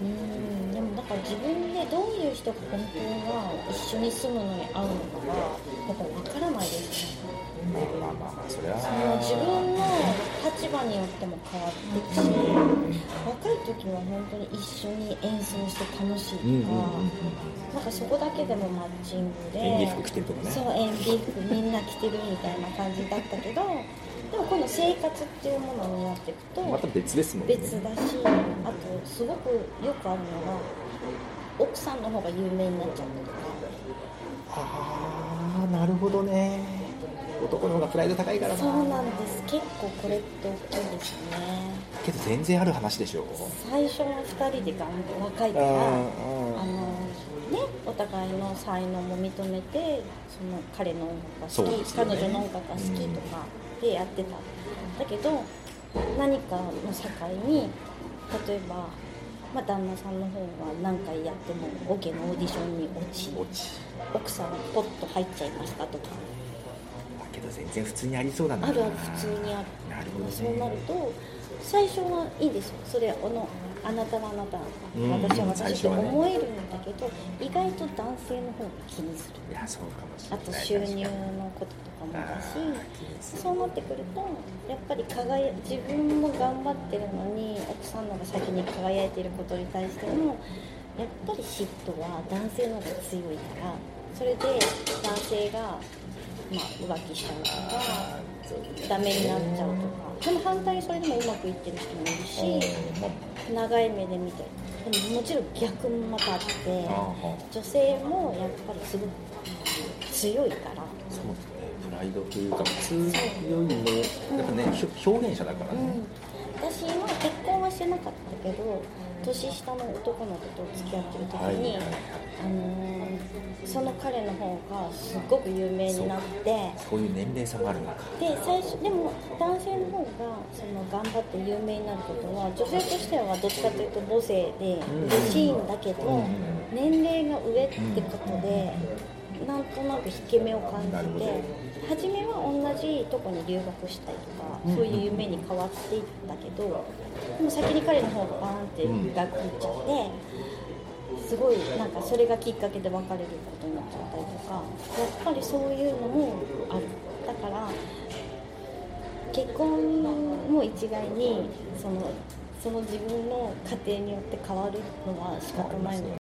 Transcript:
うんでもだから自分でどういう人が本当は一緒に住むのに合うのかがやっぱ分からないですね。まあまあまあそれは。その自分の立場によっても変わっていくし、若い時は本当に一緒に演奏して楽しいとか、うんうん、なんかそこだけでもマッチングで演技服着てるとかね。そう演技服みんな着てるみたいな感じだったけどでも今度生活っていうものになっていくとまた別ですもんね。別だしすごくよくあるのが奥さんの方が有名になっちゃったとか。ああなるほどね。男の方がプライド高いからな。そうなんです。結構これって大きいですよね。けど全然ある話でしょ。最初の2人で頑張若いからあのねお互いの才能も認めてその彼の音楽が好き、ね。彼女の音楽が好きとかでやってた、だけど何かの境に例えば、まあ、旦那さんの方が何回やっても OK のオーディションに落ち落ち。奥さんポッと入っちゃいましたとか。だけど全然普通にありそうだな。あるある普通にある。なるほどね。そうなると最初はいいんですよ。それあのあなたはあなたうん私は私って思えるんだけど、意外と男性の方が気にする。いやそうかもしれあない。と収入のこととかもだしそうなってくるとやっぱり輝自分も頑張ってるのに奥さんの方が先に輝いていることに対してもやっぱり嫉妬は男性の方が強いからそれで男性が、まあ、浮気しちゃうとかダメになっちゃうとかでも反対にそれでもうまくいってる人もいるし長い目で見てでももちろん逆もまたあって女性もやっぱりすごく強いから。そうですね。プライドというか強いのやっぱね表現者だからね、うん、私は結婚はしてなかったけど年下の男の子と付き合ってる時に、はいはいはい。あのーその彼の方がすごく有名になって。そういう年齢差もあるのかで最初でも男性の方がその頑張って有名になることは女性としてはどっちかというと母性で嬉しいんだけど、うん。年齢が上ってことで、なんとなく引け目を感じて初めは同じとこに留学したりとか、うん。そういう夢に変わっていったけどでも先に彼の方がバーンって学校行っちゃって。すごいなんかそれがきっかけで別れることになっちゃったりとかやっぱりそういうのもある。だから結婚も一概にそのその自分の家庭によって変わるのは仕方ないの